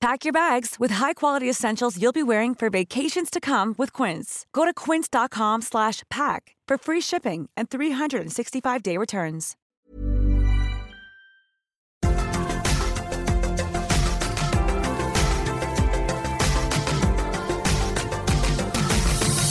Pack your bags with high-quality essentials you'll be wearing for vacations to come with Quince. Go to quince.com slash pack for free shipping and 365-day returns.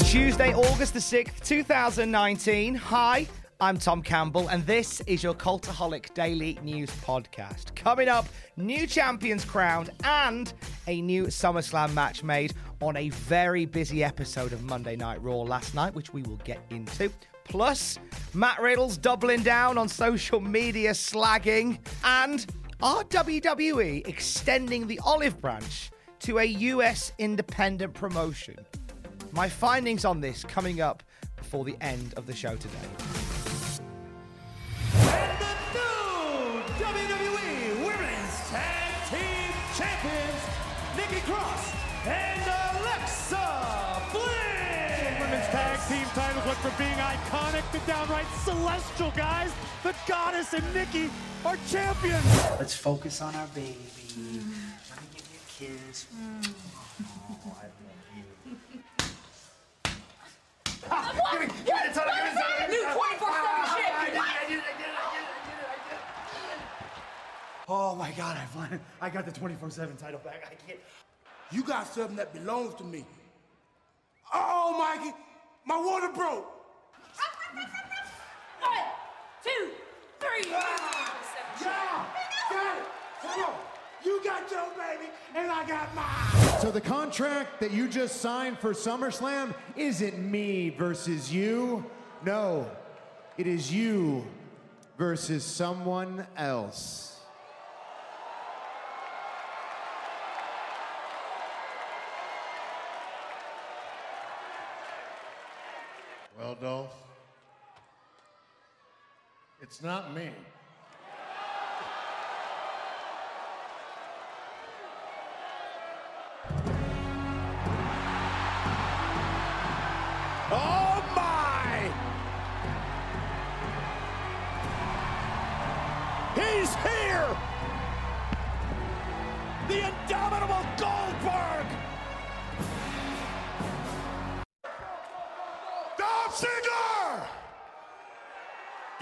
Tuesday, August the 6th, 2019. Hi, I'm Tom Campbell, and this is your Cultaholic Daily News Podcast. Coming up, new champions crowned and a new SummerSlam match made on a very busy episode of Monday Night Raw last night, which we will get into. Plus, Matt Riddle's doubling down on social media slagging, and are WWE extending the olive branch to a US independent promotion? My findings on this coming up before the end of the show today. Champions, Nikki Cross and Alexa Bliss. Women's tag team titles went from being iconic to downright celestial, guys. The goddess and Nikki are champions. Let's focus on our baby. Let me give you a kiss. Mm. Oh, I love you. Give me, give me the title, give me the title. New 24/7 champion. Oh my God, I finally, I got the 24/7 title back. I can't. You got something that belongs to me. Oh, Mikey, my water broke. One, two, three. Ah, yeah, got it. Come on. You got your baby, and I got mine. So the contract that you just signed for SummerSlam isn't me versus you. No, it is you versus someone else. Well, Dolph, it's not me. Oh my! He's here!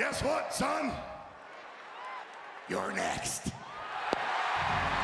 Guess what, son? You're next.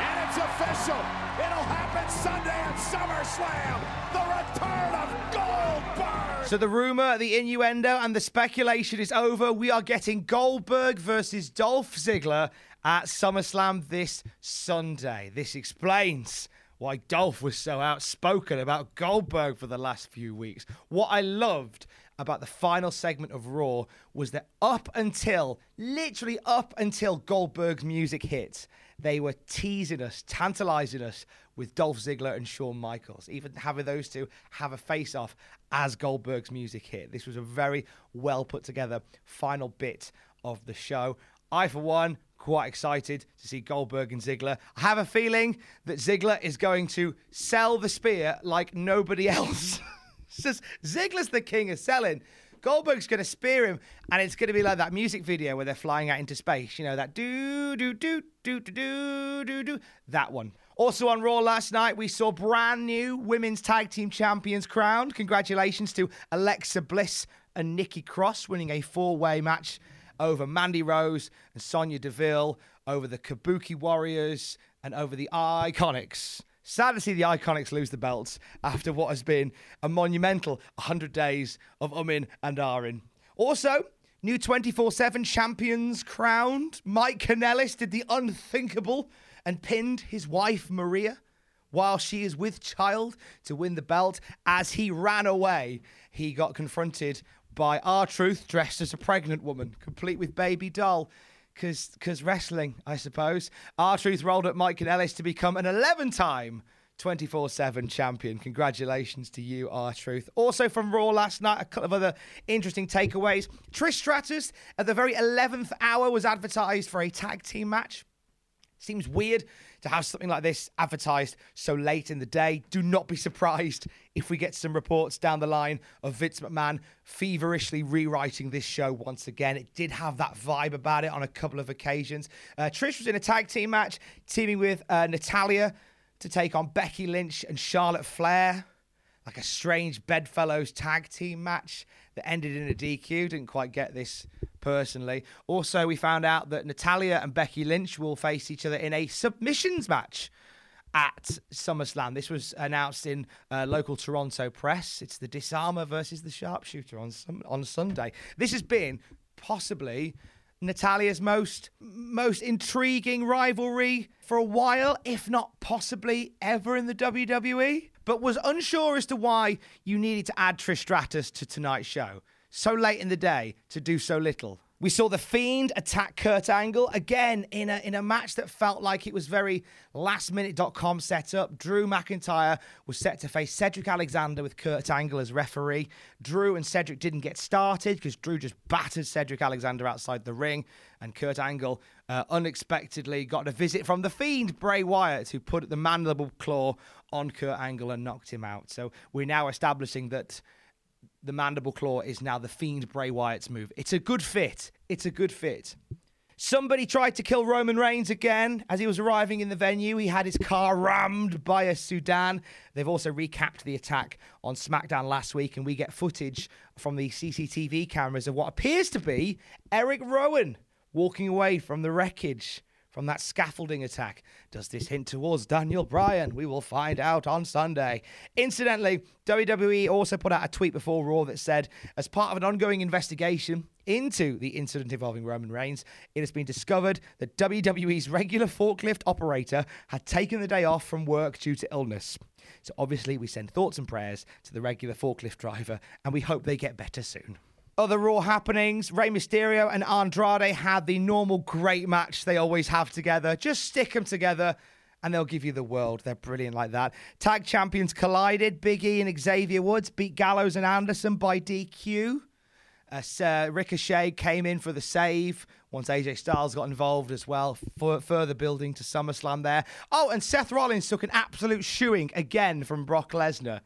And it's official. It'll happen Sunday at SummerSlam. The return of Goldberg. So the rumor, the innuendo, and the speculation is over. We are getting Goldberg versus Dolph Ziggler at SummerSlam this Sunday. This explains why Dolph was so outspoken about Goldberg for the last few weeks. What I loved about the final segment of Raw was that up until, literally up until Goldberg's music hit, they were teasing us, tantalizing us with Dolph Ziggler and Shawn Michaels, even having those two have a face off as Goldberg's music hit. This was a very well put together final bit of the show. I, for one, quite excited to see Goldberg and Ziggler. I have a feeling that Ziggler is going to sell the spear like nobody else. Just Ziggler's the king of selling. Goldberg's going to spear him, and it's going to be like that music video where they're flying out into space. You know, that do, do, do, do, do, do, do, do. That one. Also on Raw last night, we saw brand new women's tag team champions crowned. Congratulations to Alexa Bliss and Nikki Cross winning a four way match over Mandy Rose and Sonya Deville, over the Kabuki Warriors, and over the Iconics. Sad to see the Iconics lose the belts after what has been a monumental 100 days of umming and ahhing. Also, New 24 7 champions crowned. Mike Kanellis did the unthinkable and pinned his wife, Maria, while she is with child to win the belt. As he ran away, he got confronted by R Truth dressed as a pregnant woman, complete with baby doll. Because wrestling, I suppose. R Truth rolled up Mike Kanellis to become an 11 time 24 7 champion. Congratulations to you, R Truth. Also from Raw last night, a couple of other interesting takeaways. Trish Stratus at the very 11th hour was advertised for a tag team match. Seems weird to have something like this advertised so late in the day. Do not be surprised if we get some reports down the line of Vince McMahon feverishly rewriting this show once again. It did have that vibe about it on a couple of occasions. Uh, Trish was in a tag team match, teaming with uh, Natalya to take on Becky Lynch and Charlotte Flair. Like a strange bedfellows tag team match that ended in a DQ. Didn't quite get this personally. Also, we found out that Natalya and Becky Lynch will face each other in a submissions match at SummerSlam. This was announced in uh, local Toronto press. It's the Disarmer versus the Sharpshooter on on Sunday. This has been possibly Natalya's most most intriguing rivalry for a while, if not possibly ever in the WWE. But was unsure as to why you needed to add Trish Stratus to tonight's show so late in the day to do so little. We saw the Fiend attack Kurt Angle again in a in a match that felt like it was very lastminute.com setup. Drew McIntyre was set to face Cedric Alexander with Kurt Angle as referee. Drew and Cedric didn't get started because Drew just battered Cedric Alexander outside the ring, and Kurt Angle uh, unexpectedly got a visit from the Fiend Bray Wyatt, who put the mandible claw on Kurt Angle and knocked him out. So we're now establishing that the mandible claw is now the Fiend Bray Wyatt's move. It's a good fit. It's a good fit. Somebody tried to kill Roman Reigns again as he was arriving in the venue. He had his car rammed by a Sudan. They've also recapped the attack on SmackDown last week, and we get footage from the CCTV cameras of what appears to be Eric Rowan walking away from the wreckage from that scaffolding attack. Does this hint towards Daniel Bryan? We will find out on Sunday. Incidentally, WWE also put out a tweet before Raw that said, as part of an ongoing investigation into the incident involving Roman Reigns, it has been discovered that WWE's regular forklift operator had taken the day off from work due to illness. So obviously, we send thoughts and prayers to the regular forklift driver, and we hope they get better soon. Other Raw happenings, Rey Mysterio and Andrade had the normal great match they always have together. Just stick them together and they'll give you the world. They're brilliant like that. Tag champions collided. Big E and Xavier Woods beat Gallows and Anderson by DQ. Uh, Ricochet came in for the save once AJ Styles got involved as well, for further building to SummerSlam there. Oh, and Seth Rollins took an absolute shoeing again from Brock Lesnar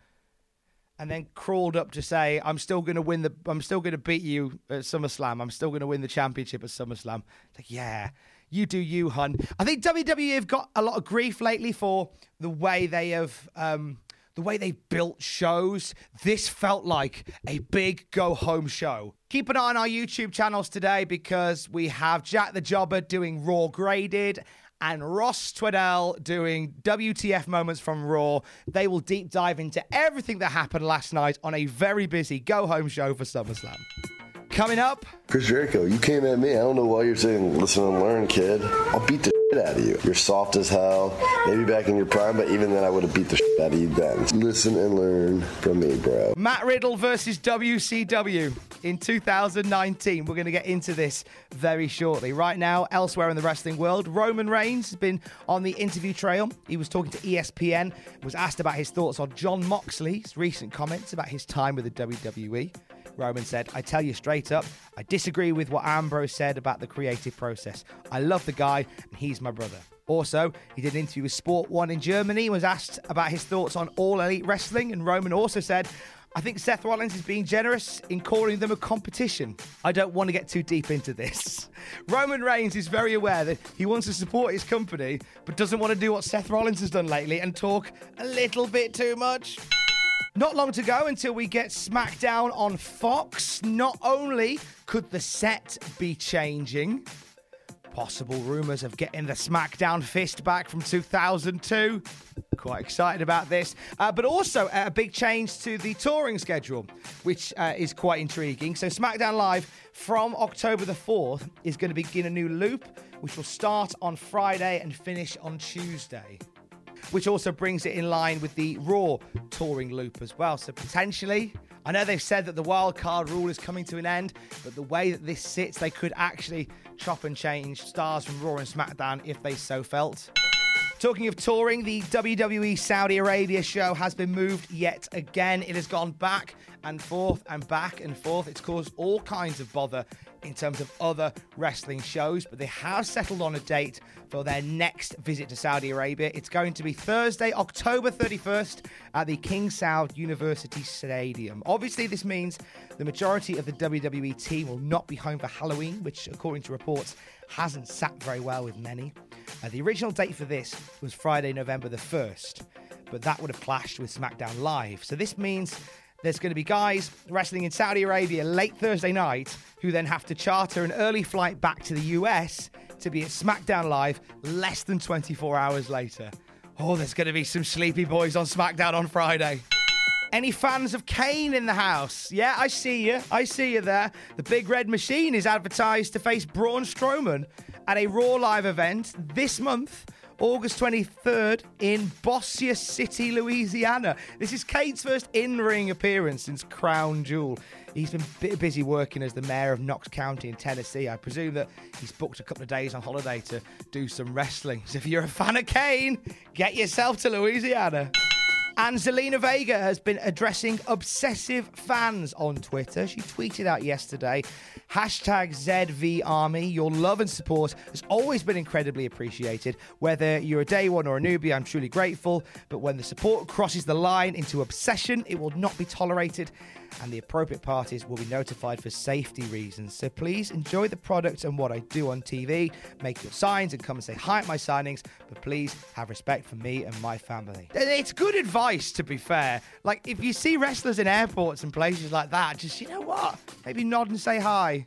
and then crawled up to say, "I'm still going to win the. I'm still going to beat you at SummerSlam. I'm still going to win the championship at SummerSlam." It's like, yeah, you do you, hun. I think WWE have got a lot of grief lately for the way they have. Um, the way they built shows, this felt like a big go home show. Keep an eye on our YouTube channels today because we have Jack the Jobber doing Raw Graded and Ross Tweddell doing WTF moments from Raw. They will deep dive into everything that happened last night on a very busy go home show for SummerSlam. Coming up, Chris Jericho, you came at me. I don't know why you're saying listen and learn, kid. I'll beat the shit out of you. You're soft as hell. Maybe back in your prime, but even then, I would have beat the shit of you. Listen and learn from me, bro. Matt Riddle versus WCW in 2019. We're going to get into this very shortly. Right now, elsewhere in the wrestling world, Roman Reigns has been on the interview trail. He was talking to ESPN, was asked about his thoughts on Jon Moxley's recent comments about his time with the WWE. Roman said, I tell you straight up, I disagree with what Ambrose said about the creative process. I love the guy, and he's my brother. Also, he did an interview with Sport One in Germany, was asked about his thoughts on all elite wrestling, and Roman also said, I think Seth Rollins is being generous in calling them a competition. I don't want to get too deep into this. Roman Reigns is very aware that he wants to support his company, but doesn't want to do what Seth Rollins has done lately and talk a little bit too much. Not long to go until we get SmackDown on Fox. Not only could the set be changing, possible rumours of getting the SmackDown fist back from 2002. Quite excited about this. Uh, but also uh, a big change to the touring schedule, which uh, is quite intriguing. So, SmackDown Live from October the 4th is going to begin a new loop, which will start on Friday and finish on Tuesday. Which also brings it in line with the Raw touring loop as well. So, potentially, I know they've said that the wild card rule is coming to an end, but the way that this sits, they could actually chop and change stars from Raw and SmackDown if they so felt. Talking of touring, the WWE Saudi Arabia show has been moved yet again. It has gone back and forth and back and forth. It's caused all kinds of bother in terms of other wrestling shows, but they have settled on a date for their next visit to Saudi Arabia. It's going to be Thursday, October 31st at the King Saud University Stadium. Obviously, this means the majority of the WWE team will not be home for Halloween, which, according to reports, hasn't sat very well with many. Uh, the original date for this was Friday, November the 1st, but that would have clashed with SmackDown Live. So this means there's going to be guys wrestling in Saudi Arabia late Thursday night who then have to charter an early flight back to the US to be at SmackDown Live less than 24 hours later. Oh, there's going to be some sleepy boys on SmackDown on Friday. Any fans of Kane in the house? Yeah, I see you. I see you there. The Big Red Machine is advertised to face Braun Strowman at a Raw Live event this month. August 23rd in Bossier City, Louisiana. This is Kane's first in ring appearance since Crown Jewel. He's been bit busy working as the mayor of Knox County in Tennessee. I presume that he's booked a couple of days on holiday to do some wrestling. So if you're a fan of Kane, get yourself to Louisiana. And Zelina Vega has been addressing obsessive fans on Twitter. She tweeted out yesterday hashtag ZV Army. Your love and support has always been incredibly appreciated. Whether you're a day one or a newbie, I'm truly grateful. But when the support crosses the line into obsession, it will not be tolerated and the appropriate parties will be notified for safety reasons. So please enjoy the product and what I do on TV. Make your signs and come and say hi at my signings, but please have respect for me and my family. It's good advice, to be fair. Like, if you see wrestlers in airports and places like that, just, you know what? Maybe nod and say hi.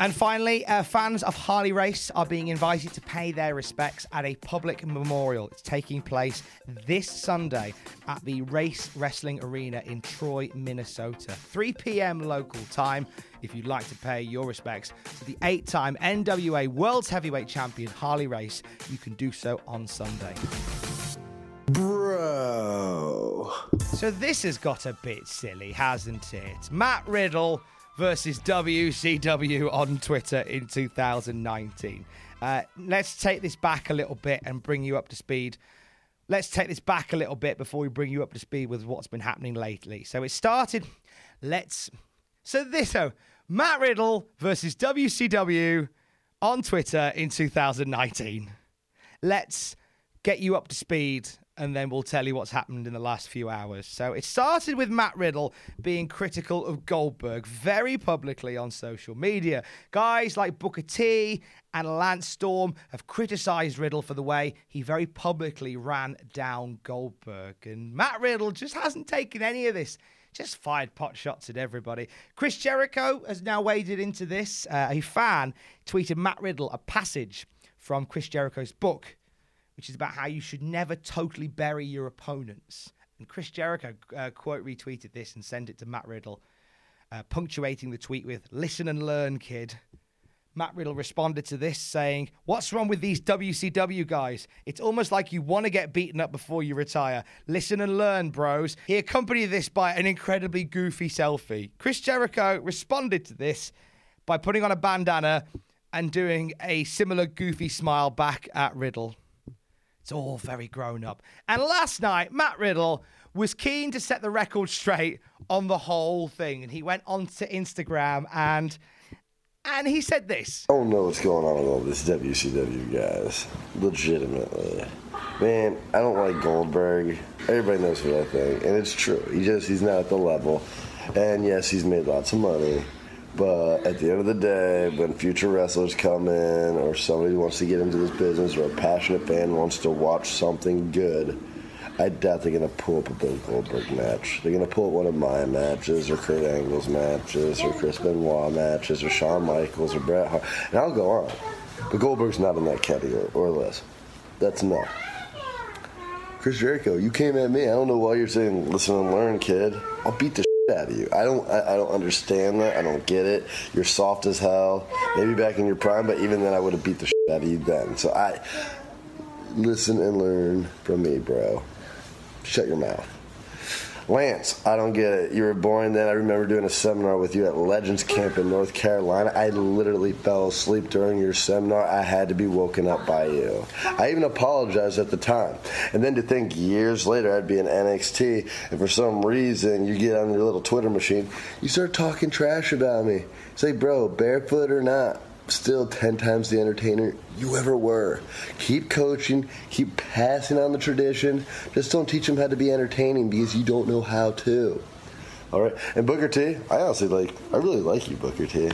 And finally, uh, fans of Harley Race are being invited to pay their respects at a public memorial. It's taking place this Sunday at the Race Wrestling Arena in Troy, Minnesota. 3 p.m. local time. If you'd like to pay your respects to the eight time NWA World's Heavyweight Champion Harley Race, you can do so on Sunday. Bro. So this has got a bit silly, hasn't it? Matt Riddle versus WCW on Twitter in 2019. Uh, let's take this back a little bit and bring you up to speed. Let's take this back a little bit before we bring you up to speed with what's been happening lately. So it started. Let's. So this, oh, Matt Riddle versus WCW on Twitter in 2019. Let's get you up to speed and then we'll tell you what's happened in the last few hours. So it started with Matt Riddle being critical of Goldberg very publicly on social media. Guys like Booker T and Lance Storm have criticized Riddle for the way he very publicly ran down Goldberg. And Matt Riddle just hasn't taken any of this just fired pot shots at everybody. Chris Jericho has now waded into this. Uh, a fan tweeted Matt Riddle a passage from Chris Jericho's book which is about how you should never totally bury your opponents. And Chris Jericho uh, quote retweeted this and sent it to Matt Riddle, uh, punctuating the tweet with, Listen and learn, kid. Matt Riddle responded to this saying, What's wrong with these WCW guys? It's almost like you want to get beaten up before you retire. Listen and learn, bros. He accompanied this by an incredibly goofy selfie. Chris Jericho responded to this by putting on a bandana and doing a similar goofy smile back at Riddle. It's all very grown up. And last night, Matt Riddle was keen to set the record straight on the whole thing. And he went onto Instagram and and he said this. I don't know what's going on with all this WCW guys. Legitimately. Man, I don't like Goldberg. Everybody knows what I think. And it's true. He just he's not at the level. And yes, he's made lots of money. But at the end of the day, when future wrestlers come in, or somebody wants to get into this business, or a passionate fan wants to watch something good, I doubt they're to pull up a Bill Goldberg match. They're to pull up one of my matches, or Kurt Angle's matches, or Chris Benoit matches, or Shawn Michaels, or Bret Hart. And I'll go on. But Goldberg's not in that category or list. That's no. Chris Jericho, you came at me. I don't know why you're saying listen and learn, kid. I'll beat the out of you. I don't I, I don't understand that. I don't get it. You're soft as hell. Maybe back in your prime, but even then I would have beat the shit out of you then. So I listen and learn from me, bro. Shut your mouth. Lance, I don't get it. You were born then. I remember doing a seminar with you at Legends Camp in North Carolina. I literally fell asleep during your seminar. I had to be woken up by you. I even apologized at the time. And then to think years later I'd be in NXT, and for some reason you get on your little Twitter machine, you start talking trash about me. Say, bro, barefoot or not, still 10 times the entertainer you ever were. Keep coaching, keep passing on the tradition. Just don't teach them how to be entertaining because you don't know how to. All right. And Booker T, I honestly like, I really like you, Booker T.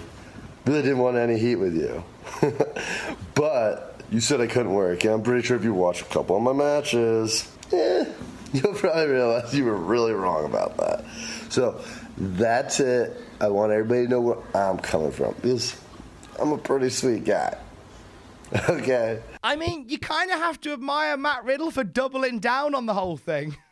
Really didn't want any heat with you. but you said I couldn't work. And I'm pretty sure if you watch a couple of my matches, eh, you'll probably realize you were really wrong about that. So that's it. I want everybody to know where I'm coming from. Because I'm a pretty sweet guy. Okay. I mean, you kind of have to admire Matt Riddle for doubling down on the whole thing.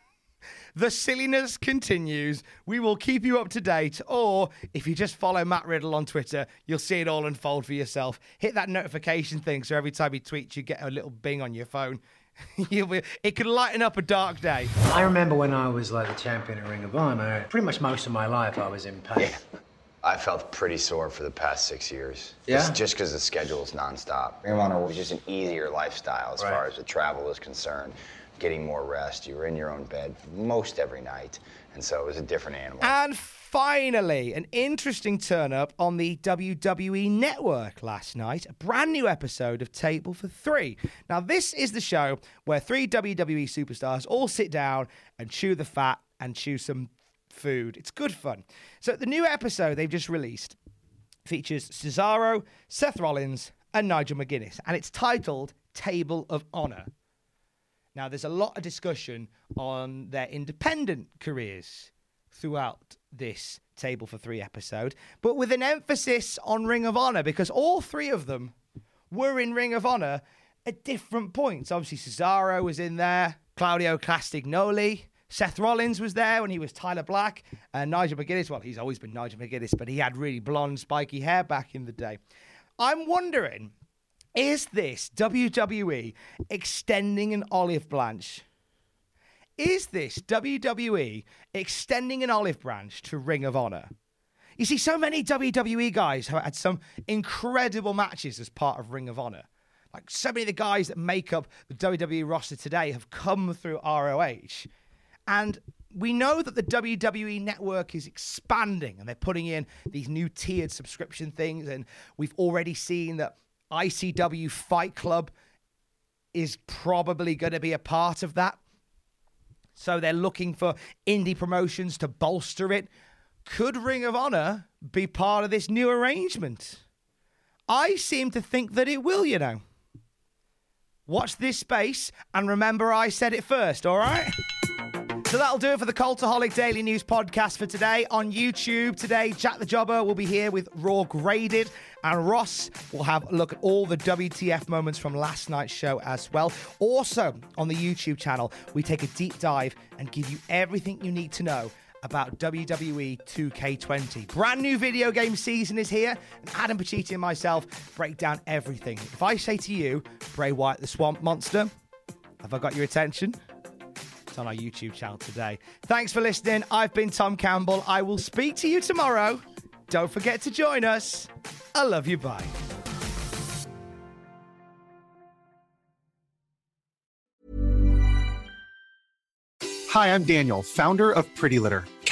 The silliness continues. We will keep you up to date, or if you just follow Matt Riddle on Twitter, you'll see it all unfold for yourself. Hit that notification thing so every time he tweets, you get a little bing on your phone. You'll be, it could lighten up a dark day. I remember when I was like the champion at Ring of Honor, pretty much most of my life I was in pain. I felt pretty sore for the past six years. Yeah? Just because the schedule is nonstop. Honor was just an easier lifestyle as Right. far as the travel is concerned. Getting more rest. You were in your own bed most every night. And so it was a different animal. And finally, an interesting turn up on the WWE network last night. A brand new episode of Table for Three. Now, this is the show where three WWE superstars all sit down and chew the fat and chew some food. It's good fun. So, the new episode they've just released features Cesaro, Seth Rollins, and Nigel McGuinness, and it's titled Table of Honor. Now, there's a lot of discussion on their independent careers throughout this Table for Three episode, but with an emphasis on Ring of Honor because all three of them were in Ring of Honor at different points. Obviously, Cesaro was in there, Claudio Castagnoli. Seth Rollins was there when he was Tyler Black, and Nigel McGuinness. Well, he's always been Nigel McGuinness, but he had really blonde, spiky hair back in the day. I'm wondering is this WWE extending an olive branch? Is this WWE extending an olive branch to Ring of Honor? You see, so many WWE guys have had some incredible matches as part of Ring of Honor. Like so many of the guys that make up the WWE roster today have come through ROH. And we know that the WWE network is expanding and they're putting in these new tiered subscription things. And we've already seen that ICW Fight Club is probably going to be a part of that. So they're looking for indie promotions to bolster it. Could Ring of Honor be part of this new arrangement? I seem to think that it will, you know. Watch this space and remember I said it first, all right? So that'll do it for the Cultaholic Daily News podcast for today. On YouTube today, Jack the Jobber will be here with Raw Graded, and Ross will have a look at all the WTF moments from last night's show as well. Also, on the YouTube channel, we take a deep dive and give you everything you need to know about WWE 2K20. Brand new video game season is here, and Adam Pacitti and myself break down everything. If I say to you, Bray Wyatt the Swamp Monster, have I got your attention? It's on our YouTube channel today. Thanks for listening. I've been Tom Campbell. I will speak to you tomorrow. Don't forget to join us. I love you. Bye. Hi, I'm Daniel, founder of Pretty Litter.